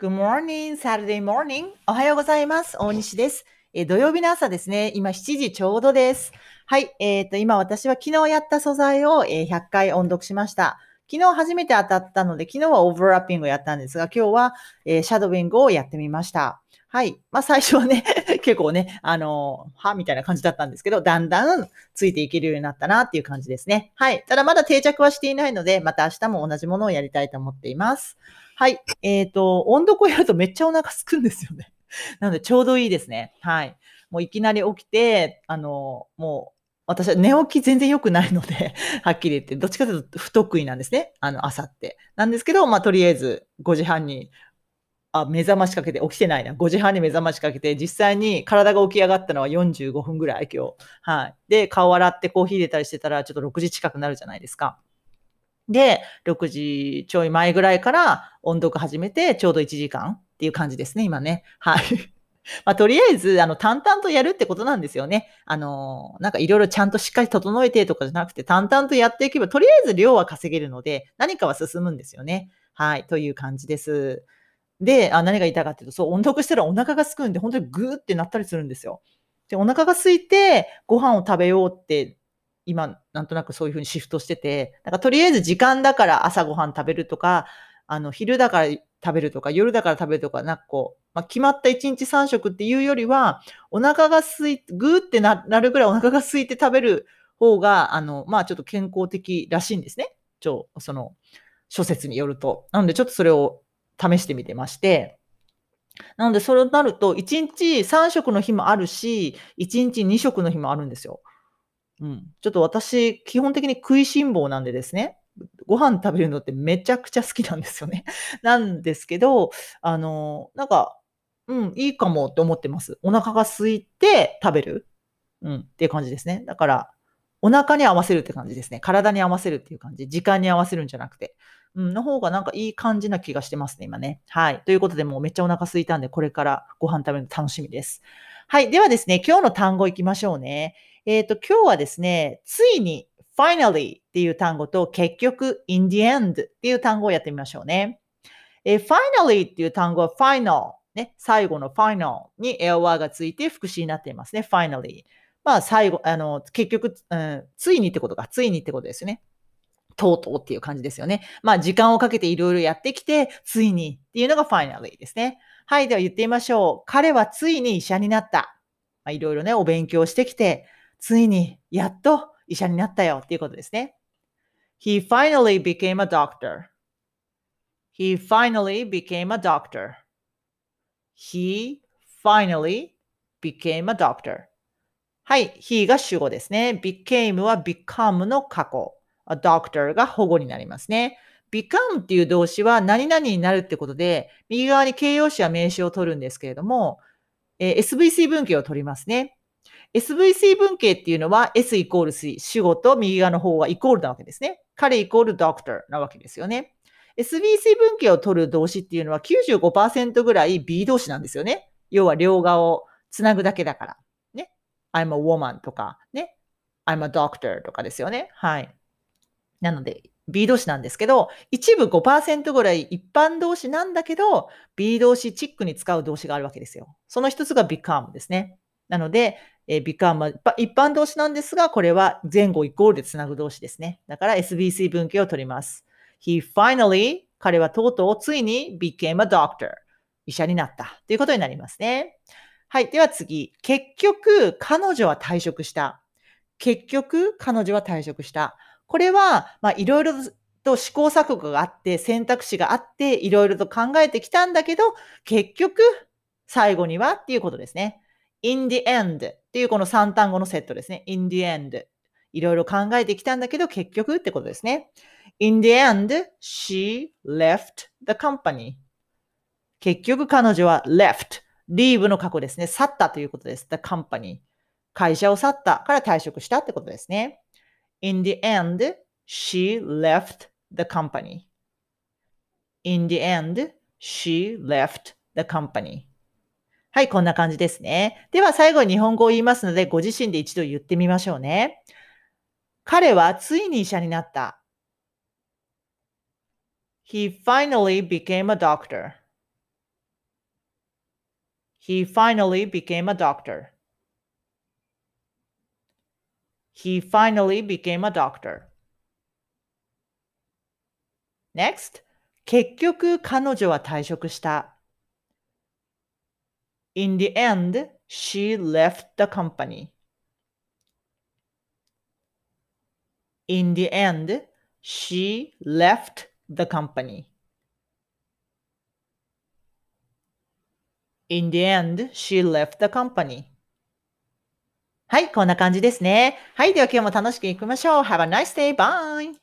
Good morning, Saturday morning. おはようございます。大西です。え土曜日の朝ですね。今7時ちょうどです。はい。えっ、と、今私は昨日やった素材を、えー100回音読しました。昨日初めて当たったので、昨日はオーバーラッピングをやったんですが、今日は、えーシャドウィングをやってみました。はい。まあ最初はね、結構ね、あのはみたいな感じだったんですけど、だんだんついていけるようになったなっていう感じですね。はい。ただまだ定着はしていないので、また明日も同じものをやりたいと思っています。はい。えっ、と、音読をやるとめっちゃお腹すくんですよね。なので、ちょうどいいですね。はい。もういきなり起きて、あの、もう、私は寝起き全然良くないので、はっきり言って、どっちかというと不得意なんですね。あの、朝って。なんですけど、まあ、とりあえず5時半に、あ、目覚ましかけて、起きてないな。5時半に目覚ましかけて、実際に体が起き上がったのは45分ぐらい、今日。はい。で、顔洗ってコーヒー入れたりしてたら、ちょっと6時近くなるじゃないですか。で、6時ちょい前ぐらいから音読始めて、ちょうど1時間っていう感じですね、今ね。はい。まあ、とりあえず、あの、淡々とやるってことなんですよね。あの、なんかいろいろちゃんとしっかり整えてとかじゃなくて、淡々とやっていけば、とりあえず量は稼げるので、何かは進むんですよね。はい。という感じです。で、あ何が言いたかっていうと、そう、音読したらお腹がすくんで、本当にグーってなったりするんですよ。で、お腹が空いて、ご飯を食べようって今、なんとなくそういうふうにシフトしてて、なんかとりあえず時間だから朝ごはん食べるとか、あの、昼だから食べるとか、夜だから食べるとか、なんかこう、まあ、決まった1日3食っていうよりは、お腹が空いて、ぐーってななるぐらいお腹が空いて食べる方が、あの、まあ、ちょっと健康的らしいんですね。ちょ、その、諸説によると。なので、ちょっとそれを試してみてまして、なので、それになると、1日3食の日もあるし、1日2食の日もあるんですよ。うん。ちょっと私、基本的に食いしん坊なんでですね、ご飯食べるのってめちゃくちゃ好きなんですよね。なんですけど、あの、なんか、うん、いいかもって思ってます。お腹が空いて食べる。うん、っていう感じですね。だから、お腹に合わせるって感じですね。体に合わせるっていう感じ。時間に合わせるんじゃなくて。うん、の方がなんかいい感じな気がしてますね、今ね。はい。ということで、もうめっちゃお腹空いたんで、これからご飯食べるの楽しみです。はい。ではですね、今日の単語いきましょうね。えっ、と、今日はですね、ついに finally っていう単語と結局 in the end っていう単語をやってみましょうね。えー finally っていう単語は final ね、最後の final に LR がついて副詞になっていますね。finally。まあ最後、あの、結局、うん、ついにってことか、ついにってことですよね。とうとうっていう感じですよね。まあ時間をかけていろいろやってきて、ついにっていうのが finally ですね。はい、では言ってみましょう。彼はついに医者になった。まあ、いろいろね、お勉強してきて、ついにやっと医者になったよっていうことですね。He finally became a doctor. He finally became a doctor. He finally became a doctor. はい、he が主語ですね。became は become の過去。a doctor が保護になりますね。become っていう動詞は何々になるってことで、右側に形容詞や名詞を取るんですけれども、えー SVC 文型を取りますね。SVC 文型っていうのは S イコール C、主語と右側の方はイコールなわけですね。彼イコール doctor なわけですよね。SVC 文型を取る動詞っていうのは95%ぐらい B 動詞なんですよね。要は両側をつなぐだけだから。ね。I'm a woman とか、ね。I'm a doctor とかですよね。はい。なので、B 動詞なんですけど、一部5%ぐらい一般動詞なんだけど、B 動詞チックに使う動詞があるわけですよ。その一つが become ですね。なので、えー become は一般一般動詞なんですが、これは前後イコールでつなぐ動詞ですね。だから SBC 文型を取ります。He finally, 彼はとうとうついに became a doctor. 医者になったということになりますね。はい。では次。結局、彼女は退職した。結局、彼女は退職した。これは、まあ、いろいろと試行錯誤があって、選択肢があって、いろいろと考えてきたんだけど、結局、最後にはっていうことですね。In the end っていうこの3単語のセットですね。in the end。いろいろ考えてきたんだけど、結局ってことですね。in the end, she left the company. 結局彼女は left。leave の過去ですね。去ったということです。the company。会社を去ったから退職したってことですね。in the end, she left the company. in the end, she left the company. はい、こんな感じですね。では最後に日本語を言いますので、ご自身で一度言ってみましょうね。彼はついに医者になった。He finally became a doctor. He finally became a doctor. He finally became a doctor. Next, 結局彼女は退職した。In the end, she left the company. In the end, she left the company. In the end, she left the company. はい、こんな感じですね。はい、では今日も楽しくいきましょう。Have a nice day. Bye!